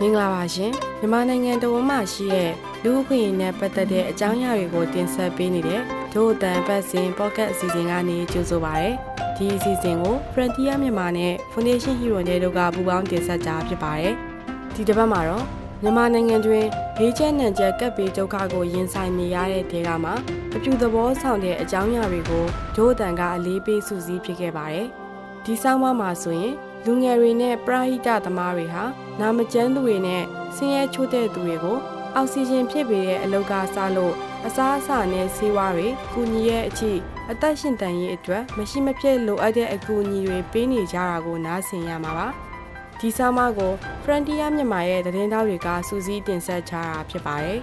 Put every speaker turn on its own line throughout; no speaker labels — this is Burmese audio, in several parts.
မင်္ဂလာပါရှင်မြန်မာနိုင်ငံတော်ဝန်မှရှိတဲ့လူ့အခွင့်အရေးနဲ့ပတ်သက်တဲ့အကြောင်းအရာတွေကိုတင်ဆက်ပေးနေတဲ့ဒို့အတန်ပတ်စဉ်ပေါ့ကတ်အစီအစဉ်ကနေကြိုဆိုပါရစေဒီအစီအစဉ်ကို Frontier မြန်မာနဲ့ Foundation Hero နဲ့တို့ကပူးပေါင်းတင်ဆက်ကြဖြစ်ပါတယ်ဒီတစ်ပတ်မှာတော့ မြန်မာနိုင်ငံတွင်ဘေးကျန်းနံကျက်ကပ်ပြီးဒုက္ခကိုရင်ဆိုင်နေရတဲ့ဒေသမှာအပြူသဘောဆောင်တဲ့အကြောင်းအရာတွေကိုဒို့အတန်ကအလေးပေးစုစည်းဖြစ်ခဲ့ပါတယ်ဒီဆောင်းပါးမှာဆိုရင်လူငယ်တွေနဲ့ပရာဟိတသမားတွေဟာနာမကျန်းသူတွေနဲ့ဆင်းရဲချို့တဲ့သူတွေကိုအောက်ဆီဂျင်ဖြစ်ပေတဲ့အလောက်ကစားလို့အစားအစာနဲ့ဆေးဝါးတွေကူညီရဲ့အချိအသက်ရှင်တန်ရေးအတွက်မရှိမဖြစ်လိုအပ်တဲ့အကူအညီတွေပေးနေကြတာကိုနားဆင်ရမှာပါ ဒီဆောင်းပါးကို Frontier မြန်မာရဲ့သတင်းတောက်တွေကစူးစီးတင်ဆက်ချတာဖြစ်ပါတယ်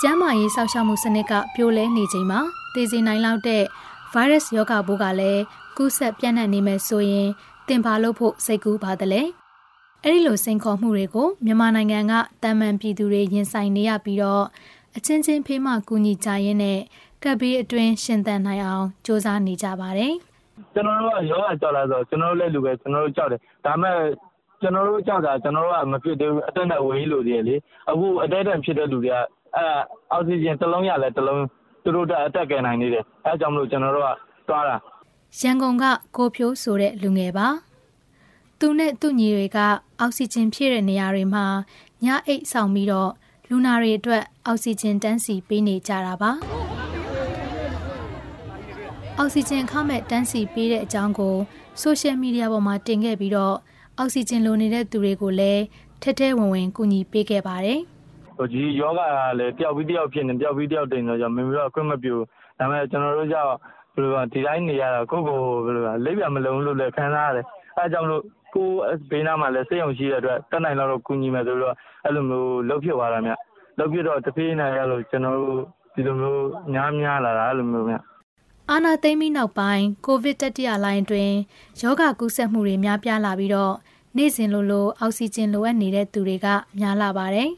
ကျန်းမာရေးစောင့်ရှောက်မှုစနစ်ကပြိုလဲနေချိန်မှာတည်စီနိုင်လောက်တဲ့ဗိုင်းရပ်စ်ရောဂါပိုးကလည်းကူးစက်ပြန့်နှံ့နေမယ်ဆိုရင်တင်ပါလို့ဖို့စိတ်ကူးပါတယ်လေအဲ့ဒီလိုစိန်ခေါ်မှုတွေကိုမြန်မာနိုင်ငံကတာမန်ပြည်သူတွေရင်ဆိုင်နေရပြီးတော့အချင်းချင်းဖေးမှကူညီကြရင်းနဲ့ကပ်ဘေးအတွင်းရှင်သန်နိုင်အောင်စ조사နေကြပါတယ်
ကျွန်တော်တို့က ရောဂါကြောက်လာဆိုကျွန်တော်တို့လည်း လူပဲ ကျွန်တော်တို့ကြောက်တယ် ဒါပေမဲ့ ကျွန်တော်တို့ကြောက်တာ ကျွန်တော်တို့က မဖြစ်သေးဘူးအတက်နဲ့ ဝေးလို့တည်းလေ အခုအတက်တန်ဖြစ်တဲ့လူတွေကအဲအောက်ဆီဂျင်တစ်လုံးရလဲတစ်လုံး သူတို့တက်အတက်ကယ်နိုင်နေတယ် အဲကြောင့်မလို့ ကျွန်တော်တို့က သွားတာ
ရန်ကုန်က ကိုဖြိုးဆိုတဲ့ လူငယ်ပါ သူနဲ့ သူ့ညီတွေက အောက်ဆီဂျင်ဖြည့်တဲ့ နေရာတွေမှာ ညအိတ်ဆောင်ပြီးတော့ လူနာတွေအတွက် အောက်ဆီဂျင်တန်းစီ ပေးနေကြတာပါ အောက်ဆီဂျင်ခမဲ့တန်းစီပေးတဲ့အကြောင်းကိုဆိုရှယ်မီဒီယာပေါ်မှာတင်ခဲ့ပြီးတော့အောက်ဆီဂျင်လိုနေတဲ့သူတွေကိုလည်းထက်ထဲဝင်ဝင်ကူညီပေးခဲ့ပါတယ်
ဟိုကြီးယောဂကလည်းတယောက်ပြီးတယောက်ဖြစ်နေတယောက်ပြီးတယောက်တင်တော့ကြောင့်မင်းတို့ကခွင့်မပြုဒါပေမဲ့ကျွန်တော်တို့ကြောင့်ဘယ်လိုဒီတိုင်းနေရတာကိုကိုဘယ်လိုလိပ်ပြမလုံးလို့လည်းခံစားရတယ်အဲကြောင့်လို့ကိုဘေးနားမှာလည်းစိတ်အောင်ရှိတဲ့အတွက်တက်နိုင်တော့ကူညီမယ်ဆိုတော့အဲ့လိုမျိုးလှုပ်ဖြစ်သွားတာမြလှုပ်ဖြစ်တော့တဖေးနိုင်ရလို့ကျွန်တော်တို့ဒီလိုမျိုးများများလာတာအဲ့လိုမျိုးမြ
အာနာသိမ့်ပြီးနောက်ပိုင်းကိုဗစ်တတိယလိုင်းအတွင်းယောဂကူးစက်မှုတွေများပြားလာပြီးတော့နေ့စဉ်လိုလိုအောက်ဆီဂျင်လိုအပ်နေတဲ့သူတွေကများလာပါတယ်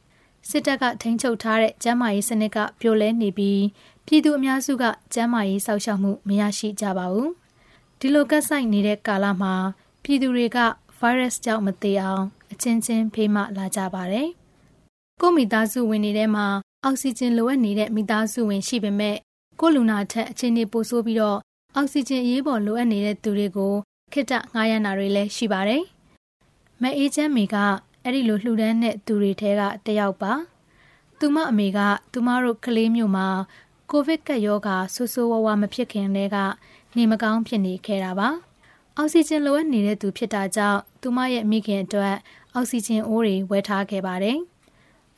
။စစ်တပ်ကထိန်းချုပ်ထားတဲ့ကျန်းမာရေးစနစ်ကပြိုလဲနေပြီးပြည်သူအများစုကကျန်းမာရေးစောင့်ရှောက်မှုမရရှိကြပါဘူး။ဒီလိုကတ်ဆိုင်နေတဲ့ကာလမှာပြည်သူတွေကဗိုင်းရပ်စ်ကြောင့်မသေးအောင်အချင်းချင်းဖေးမလာကြပါတယ်။ကိုမိသားစုဝင်တွေထဲမှာအောက်ဆီဂျင်လိုအပ်နေတဲ့မိသားစုဝင်ရှိပေမဲ့ ကိုလူနာထက်အခြေအနေပိုဆိုးပြီးတော့အောက်ဆီဂျင်အရေးပေါ်လိုအပ်နေတဲ့သူတွေကိုခိတငှားရမ်းတာတွေလည်းရှိပါတယ်။မအေးချမ်းမေကအဲ့ဒီလိုလှူဒန်းတဲ့သူတွေထဲကတယောက်ပါ။သူမအမေကသူမတို့ကလေးမျိုးမှာကိုဗစ်ကပ်ရောဂါဆူဆူဝဝမဖြစ်ခင်တည်းကနေမကောင်းဖြစ်နေခဲ့တာပါအောက်ဆီဂျင်လိုအပ်နေတဲ့သူဖြစ်တာကြောင့်သူမရဲ့မိခင်အတွက်အောက်ဆီဂျင်အိုးတွေဝယ်ထားခဲ့ပါတယ်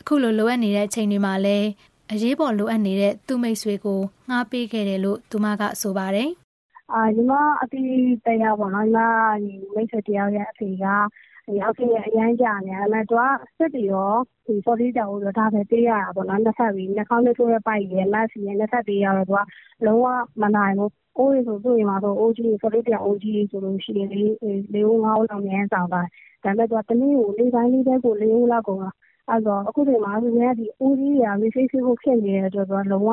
အခုလိုလိုအပ်နေတဲ့အချိန်တွေမှာလည်း အရေးပေါ်လိုအပ်နေတဲ့သူ့မိတ်ဆွေကိုငှားပေးခဲ့တယ်လို့သူမကဆိုပါတယ်
အာညီမအတီးတရားပေါ့နော်ညီမဒီမိတ်ဆွေတယောက်ရဲ့အဖေကဒီအောက်ဆီဂျင်အရမ်းကြာနေတယ်။အဲ့တော့သူကစက်တွေရောဒီ40တောင်ရောဒါပဲပေးရတာပေါ့နော်နှစ်ဖက်ပြီးနှာခေါင်းထဲထိုးတဲ့ပိုက်ရယ် mask ရယ်နှစ်ဖက်ပေးရတော့သူကလုံးဝမနိုင်ဘူး။အိုးတွေဆိုသူ့အိမ်မှာဆိုအိုးကြီး40တောင်အိုးကြီးဆိုလို့ရှိရင်လေးလေးဦးငါးဦးလောက်အမြဲဆောင်သွားတယ်။ဒါပေမဲ့သူကတနေ့ကိုနေ့တိုင်းလေးပဲကိုလေးဦးလောက်ကုန်တာ။ အဲ့တော့ အခုချိန်မှာဆိုရင်ဒီအိုးကြီးတွေက refill ဖို့ဖြစ်နေတဲ့အတွက် သူက လုံးဝ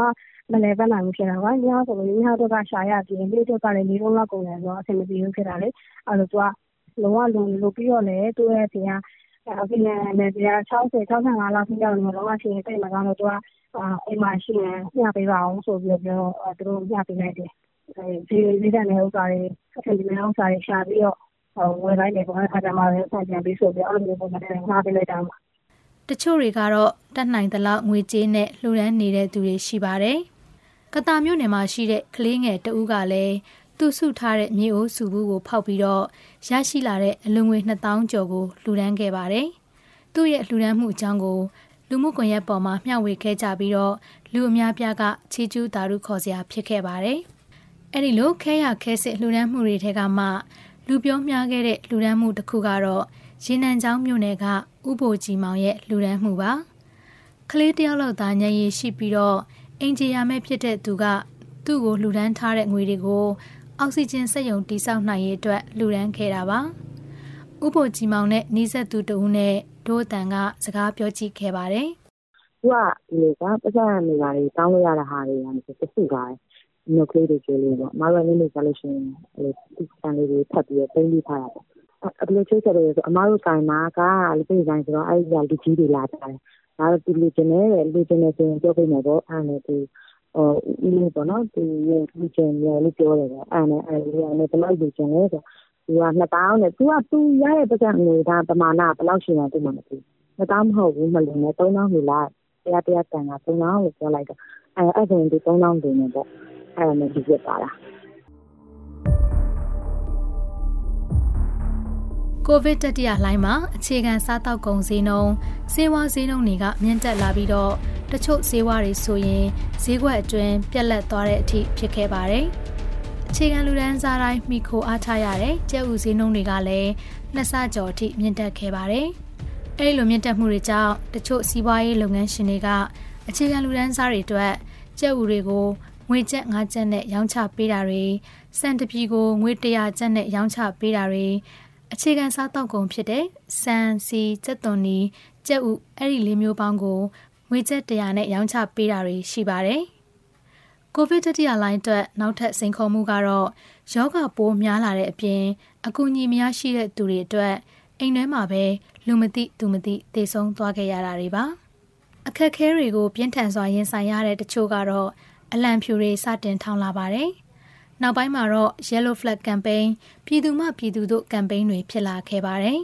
မလည်ပတ်နိုင်ဘူးဖြစ်တာကွာ။ညဆိုလို့ညအတွက်က ရှာရပြီးနေ့အတွက်ကလည်းလေးလုံးလောက်ကုန်တယ်ဆိုတော့ အဆင်မပြေဘူးဖြစ်တာလေ။အဲ့တော့ သူက လုံးဝလိုနေလို့ ပြီးတော့လည်း သူ့ရဲ့အဖေကအောက်ဆီဂျင်လည်း၆၀-၆၅ လောက်ထိရောက်နေတော့ လုံးဝအခြေအနေသိပ်မကောင်းလို့သူက အိမ်မှာရှိရင် မျှပေးပါဦးဆိုပြီးတော့သူတို့မျှပေးလိုက်တယ်။ဈေးတက်မယ့်ဥစ္စာတွေ အဆင်ပြေမယ့်ဥစ္စာတွေ ရှာပြီးတော့ ဝယ်လိုက်တယ်ပေါ့။အဲ့အခါကျမှပဲ ဆန်ပြန်ပေးဆိုပြီး အဲ့လိုမျိုးပုံစံနဲ့ ငှားပေးလိုက်တာပါ။
တချို့တွေကတော့တတ်နိုင်သလောက်ငွေကြေးနဲ့လှူဒါန်းနေတဲ့သူတွေရှိပါတယ်။ကသာမြို့နယ်မှာရှိတဲ့ကလေးငယ်တဦးကလည်းသူစုထားတဲ့မြေအိုးစုဘူးကိုဖောက်ပြီးတော့ရရှိလာတဲ့အလွန်ငွေ2000ကျော်ကိုလှူဒန်းခဲ့ပါတယ်။သူ့ရဲ့လှူဒန်းမှုအကြောင်းကိုလူမှုကွန်ရက်ပေါ်မှာမျှဝေခဲ့ကြပြီးတော့လူအများပြားကချီးကျူးတာရုခေါ်စရာဖြစ်ခဲ့ပါတယ်။အဲ့ဒီလိုခဲရခဲစစ်လှူဒန်းမှုတွေထဲကမှလူပြောမြားခဲ့တဲ့လှူဒန်းမှုတစ်ခုကတော့ ရေနံချောင်းမြို့နယ်ကဥပိုလ်ကြီးမောင်ရဲ့လှူဒန်းမှုပါ။ကလေးတယောက်လောက်သာညံရည်ရှိပြီးတော့အင်ဂျီယာမဲ့ဖြစ်တဲ့သူကသူ့ကိုလှူဒန်းထားတဲ့ငွေတွေကိုအောက်ဆီဂျင်စက်ရုံတိစောက်နိုင်ရေးအတွက်လှူဒန်းခဲ့တာပါ။ဥပိုလ်ကြီးမောင်နဲ့နီးစပ်သူတဦးနဲ့ဒိုးတန်ကစကားပြောကြည့်ခဲ့ပါတယ်
သူကဒီလိုကပတ်စံနေပါလေတောင်းလို့ရတဲ့ဟာတွေကနေတခုပါညိုကလေးတွေကျွေးလို့ပေါ့အမတို့လည်းနေစားလို့ရှိရင်အဲဒီစံလေးတွေဖတ်ပြီးတင်းပြီးထားတာပေါ့ အပလိုချိတ်တယ်ဆိုအမတို့ဆိုင်မှာကလူကြီးဆိုင်ဆိုတော့အဲ့ဒီလူကြီးတွေလာကြတယ်ဒါတော့သူလူချင်းနဲ့လူချင်းနဲ့ဆိုရင်ပြောပြမယ်ပေါ့အဲ့နဲ့သူဟိုဦးလေးပေါ့နော်သူရဲ့လူချင်းရဲ့လို့ပြောတယ်ပေါ့အဲ့နဲ့အဲ့ဒီကနေဘယ်လောက်လူချင်းလဲဆိုသူက2000နဲ့သူကသူရတဲ့ပတ်စံငွေဒါပမာဏဘယ်လောက်ရှိမှသူမှမသိ2000မဟုတ်ဘူးမလို့နဲ့3000လူလာတရားတရားတန်က3000လို့ပြောလိုက်တော့အဲအဲ့ဒါသူ3000တင်နေပေါ့အဲ့ဒါနဲ့ဒီပြပါလား
ကိုဗစ်တတိယလှိုင်းမှာအခြေခံစားတောက်ကုန်ဈေးနှုန်းစေဝါဈေးနှုန်းတွေကမြင့်တက်လာပြီးတော့တချို့ဈေးဝါတွေဆိုရင်ဈေးကွက်အတွင်းပြက်လက်သွားတဲ့အထိဖြစ်ခဲ့ပါတယ်။အခြေခံလူဒန်းစားတိုင်းမိခိုအားထားရတဲ့ကျပ်ဥဈေးနှုန်းတွေကလည်းနှစ်ဆကျော်အထိမြင့်တက်ခဲ့ပါတယ်။အဲဒီလိုမြင့်တက်မှုတွေကြောင့်တချို့စီးပွားရေးလုပ်ငန်းရှင်တွေကအခြေခံလူဒန်းစားတွေအတွက်ကျပ်ဥတွေကိုငွေကျပ်၅ကျပ်နဲ့ရောင်းချပေးတာတွေစံတပီကိုငွေ100ကျပ်နဲ့ရောင်းချပေးတာတွေ အခြေခံစားတောက်ကုန်ဖြစ်တဲ့စံစီစက်သွန်နီကြက်ဥအဲ့ဒီလေးမျိုးပေါင်းကိုငွေကျပ်100နဲ့ရောင်းချပေးတာတွေရှိပါတယ်။ကိုဗစ်တတိယလိုင်းအတွက်နောက်ထပ်စိန်ခေါ်မှုကတော့ယောဂပိုးများလာတဲ့အပြင်အကူအညီများရှိတဲ့သူတွေအတွက်အိမ်ထဲမှာပဲလူမသိသူမသိတေဆုံးသွားခဲ့ရတာတွေပါ။အခက်ခဲတွေကိုပြင်းထန်စွာရင်ဆိုင်ရတဲ့တချို့ကတော့အလံဖြူတွေစတင်ထောင်လာပါတယ်။ နောက်ပိုင်းမှာတော့ Yellow Flag Campaign ပြည်သူမှပြည်သူတို့ campaign တွေဖြစ်လာခဲ့ပါတယ်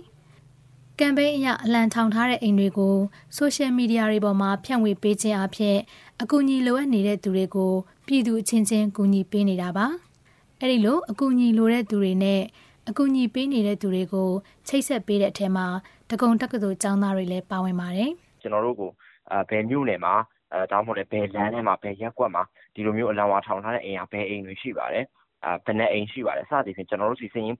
။ campaign အရအလံထောင်ထားတဲ့အိမ်တွေကို social media တွေပေါ်မှာဖြန့်ဝေပေးခြင်းအပြင်အကူအညီလိုအပ်နေတဲ့သူတွေကိုပြည်သူအချင်းချင်းကူညီပေးနေတာပါ။အဲဒီလိုအကူအညီလိုတဲ့သူတွေနဲ့အကူအညီပေးနေတဲ့သူတွေကိုချိတ်ဆက်ပေးတဲ့အထက်မှာတကုံတက္ကသိုလ်ကျောင်းသားတွေလည်းပါဝင်ပါတယ်။
ကျွန်တော်တို့ကိုအဲဘယ်မြို့နယ်မှာ အဲဒါမှမဟုတ်လည်းဘယ်လမ်းထဲမှာဘယ်ရက်ကွက်မှာဒီလိုမျိုးအလံဝါထောင်ထားတဲ့အိမ်ကဘယ်အိမ်တွေရှိပါတယ်အာဘယ်နှအိမ်ရှိပါတယ်စသည်ဖြင့်ကျွန်တော်တို့စီစဉ်ရင်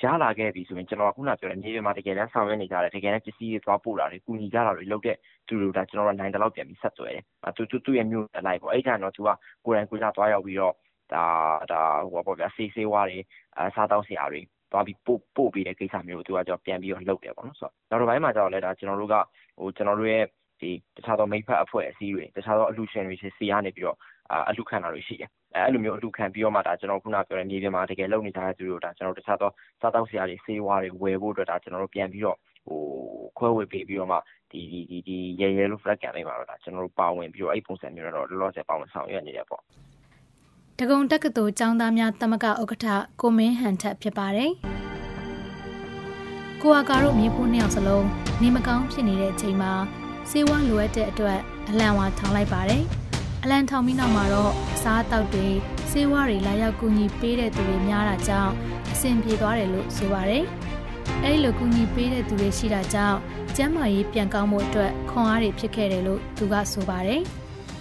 ရလာခဲ့ပြီဆိုရင်ကျွန်တော်ကခုနပြောတဲ့မြေပြင်မှာတကယ်တမ်းဆောင်ရွက်နေကြတယ်တကယ်တမ်းပစ္စည်းတွေသွားပို့တာတွေကူညီကြတာတွေလုပ်တဲ့သူတို့ဒါကျွန်တော်တို့နိုင်တဲ့လောက်ပြန်ပြီးဆက်သွယ်တယ်။သူသူသူ့ရဲ့မျိုးအလိုက်ပေါ့အဲ့ကြတော့သူကကိုယ်တိုင်ကိုယ်ကြသွားရောက်ပြီးတော့ဒါဒါဟိုပေါ့ဗျာစေးစေးဝါးတွေအစားတောက်စရာတွေသွားပြီးပို့ပို့ပြီးတဲ့ကိစ္စမျိုးကိုသူကကြောပြန်ပြီးတော့လုပ်တယ်ပေါ့နော်ဆိုတော့နောက်တစ်ပိုင်းမှာကျတော့လဲဒါကျွန်တော်တို့ကဟိုကျွန်တော်တို့ရဲ့ ဒီတခြားသောမိဖက်အဖွဲ့အစည်းတွေတခြားသောအလှူရှင်တွေစီကနေပြီးတော့အလှူခံတာတွေရှိတယ်။အဲအဲ့လိုမျိုးအလှူခံပြီးတော့မှဒါကျွန်တော်ခုနပြောတဲ့မြေပြင်မှာတကယ်လုပ်နေကြတဲ့သူတို့ဒါကျွန်တော်တခြားသောစားတောက်စရာတွေဆေးဝါးတွေဝယ်ဖို့အတွက်ဒါကျွန်တော်တို့ပြန်ပြီးတော့ဟိုခွဲဝေပေးပြီးတော့မှဒီဒီဒီဒီရဲရဲလို့ flag ကန်ပေးမှာတော့ဒါကျွန်တော်တို့ပါဝင်ပြီးတော့အဲ့ပုံစံမျိုးတော့လောလောဆယ်ပါဝင်ဆောင်ရွက်နေတယ်ပေါ့
တကုံတက္ကသိုလ်ကျောင်းသားများတမကဥက္ကဋ္ဌကိုမင်းဟန်ထက်ဖြစ်ပါတယ်ကိုအာကာတို့မြေဖို့နှစ်ယောက်စလုံးနေမကောင်းဖြစ်နေတဲ့အချိန်မှာ စေဝါလိုအပ်တဲ့အတွက်အလံဝါထောင်လိုက်ပါတယ်။အလံထောင်ပြီးနောက်မှာတော့အစားအသောက်တွေစေဝါတွေလာရောက်ကူညီပေးတဲ့သူတွေများတာကြောင့်အဆင်ပြေသွားတယ်လို့ဆိုပါတယ်။အဲဒီလိုကူညီပေးတဲ့သူတွေရှိတာကြောင့်ကျန်းမာရေးပြန်ကောင်းမှုအတွက်ခွန်အားတွေဖြစ်ခဲ့တယ်လို့သူကဆိုပါတယ်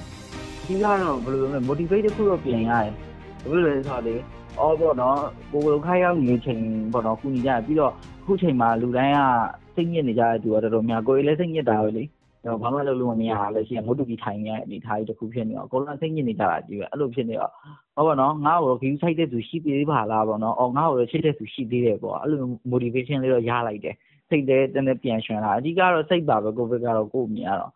။
ဒီကတော့ဘယ်လိုလဲ motivate တစ်ခုတော့ပြင်ရတယ်။ဘယ်လိုလဲဆိုတော့လေအော်ပေါ့နော်ကိုယ်ကိုခိုင်းရောက်နေချိန်ပေါ့နော်ကူညီကြပြီးတော့အခုချိန်မှာလူတိုင်းကစိတ်ညစ်နေကြတဲ့သူကတော်တော်များကိုယ်လည်းစိတ်ညစ်တာပဲလေ တော့ဘာမှလုပ်လို့မရတာလည်းရှိရင်မုတ်တူကြီးထိုင်နေရတဲ့အနေအထားကြီးတစ်ခုဖြစ်နေတော့အကုန်လုံးစိတ်ညစ်နေကြတာကြီးပဲအဲ့လိုဖြစ်နေတော့ဟောပါတော့ငါ့ကိုဂီးဆိုင်တဲ့သူရှိသေးပါလားပေါ့နော်အော်ငါ့ကိုချစ်တဲ့သူရှိသေးတယ်ပေါ့အဲ့လို motivation လေးတော့ရလိုက်တယ်စိတ်လည်းတည်းပြန်ရွှင်လာအဓိကတော့စိတ်ပါပဲကိုဗစ်ကတော့ကိုယ်မြင်ရတော့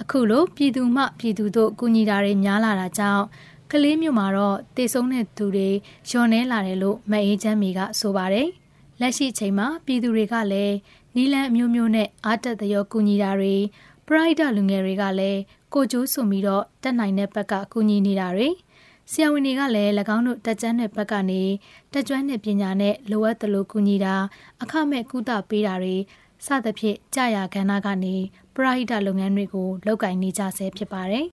အခုလိုပြည်သူမှပြည်သူတို့ကူညီတာတွေများလာတာကြောင့်ကလေးမျိုးမှာတော့တေဆုံးတဲ့သူတွေညော်နေလာတယ်လို့မအေးချမ်းမီကဆိုပါတယ်လက်ရှိချိန်မှာပြည်သူတွေကလည်းနီလန်အမျိုးမျိုးနဲ့အာတက်သရောကူညီတာတွေ ပရိုက်တာလူငယ်တွေကလည်းကိုကျိုးစွန်ပြီးတော့တက်နိုင်တဲ့ဘက်ကကူညီနေတာတွေဆရာဝန်တွေကလည်း၎င်းတို့တက်ကြွတဲ့ဘက်ကနေတက်ကြွတဲ့ပညာနဲ့လိုအပ်သလိုကူညီတာအခမဲ့ကုသပေးတာတွေစသဖြင့်ကြာရကဏ္ဍကနေပရိုက်တာလုပ်ငန်းတွေကိုလုပ်ကင်နေကြဆဲဖြစ်ပါတယ်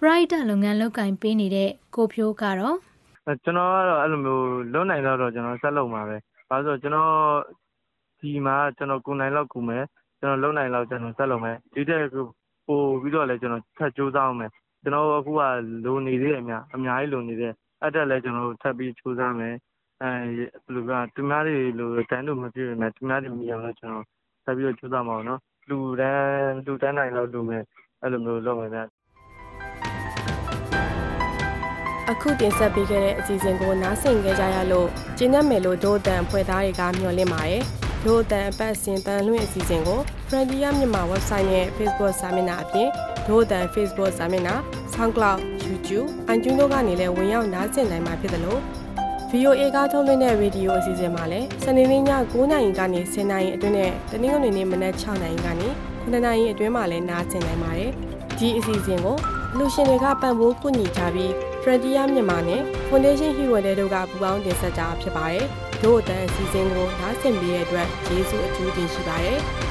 ပရိုက်တာလုပ်ငန်းလုပ်ကင်ပေးနေတဲ့ကိုဖြိုးကတော့
ကျွန်တော်ကတော့အဲ့လိုမျိုးလုံးနိုင်တော့ကျွန်တော်ဆက်လုပ်မှာပဲ။ဘာလို့ဆိုတော့ကျွန်တော်ဒီမှာကျွန်တော်ကိုနိုင်လောက်ကူမယ် ကျွန်တော်လုံနိုင်လောက်ကျွန်တော်ဆက်လုပ်မယ်ဒီတဲ့ပို့ပြီးတော့လည်းကျွန်တော်ထပ်ကြိုးစားအောင်မယ်ကျွန်တော်အခုကလိုနေသေးတယ်အများအများကြီးလိုနေသေးတယ်အဲ့တက်လည်းကျွန်တော်ထပ်ပြီးကြိုးစားမယ်အဲဘယ်လိုကသူများတွေလိုတန်းလို့မပြည့်မယ်သူများတွေမြင်အောင်လည်းကျွန်တော်ထပ်ပြီးတော့ကြိုးစားမှာအောင်နော်လူတန်းလူတန်းနိုင်လောက်လူမယ်အဲ့လိုမျိုးလုပ်မယ်ဗျ
အခုတင်ဆက်ပေးခဲ့တဲ့အစီအစဉ်ကိုနားဆင်ကြကြရလို့ကျင်းတဲ့မယ်လို့ဒို့အတန်ဖွဲ့သားတွေကမျှော်လင့်ပါတယ် တို့အတန်အပတ်စဉ်တန်လွင့်အစီအစဉ်ကို Frontier မြန်မာ website နဲ့ Facebook စာမျက်နှာအပြင်ဒို့အတန် Facebook စာမျက်နှာ SoundCloud YouTube iTunes တို့ကနေလည်းဝင်ရောက်နားဆင်နိုင်မှာဖြစ်တယ်လို့ VOA ကထုတ်လွှင့်တဲ့ရေဒီယိုအစီအစဉ်မှာလည်းစနေနေ့ည9:00နာရီကနေ10:00နာရီအတွင်းနဲ့တနင်္ဂနွေနေ့မနက်6:00နာရီကနေ9:00နာရီအတွင်းမှာလည်းနားဆင်နိုင်ပါတယ်။ဒီအစီအစဉ်ကိုလူရှင်တွေကပံ့ပိုးကူညီထားပြီး Frontier မြန်မာနဲ့ Foundation Hero တွေတို့ကပူးပေါင်းတင်ဆက်တာဖြစ်ပါတယ်။တို့အတန်အစီအစဉ်ကိုနားဆင်ပေးတဲ့အတွက်ကျေးဇူးအထူးတင်ရှိပါတယ်။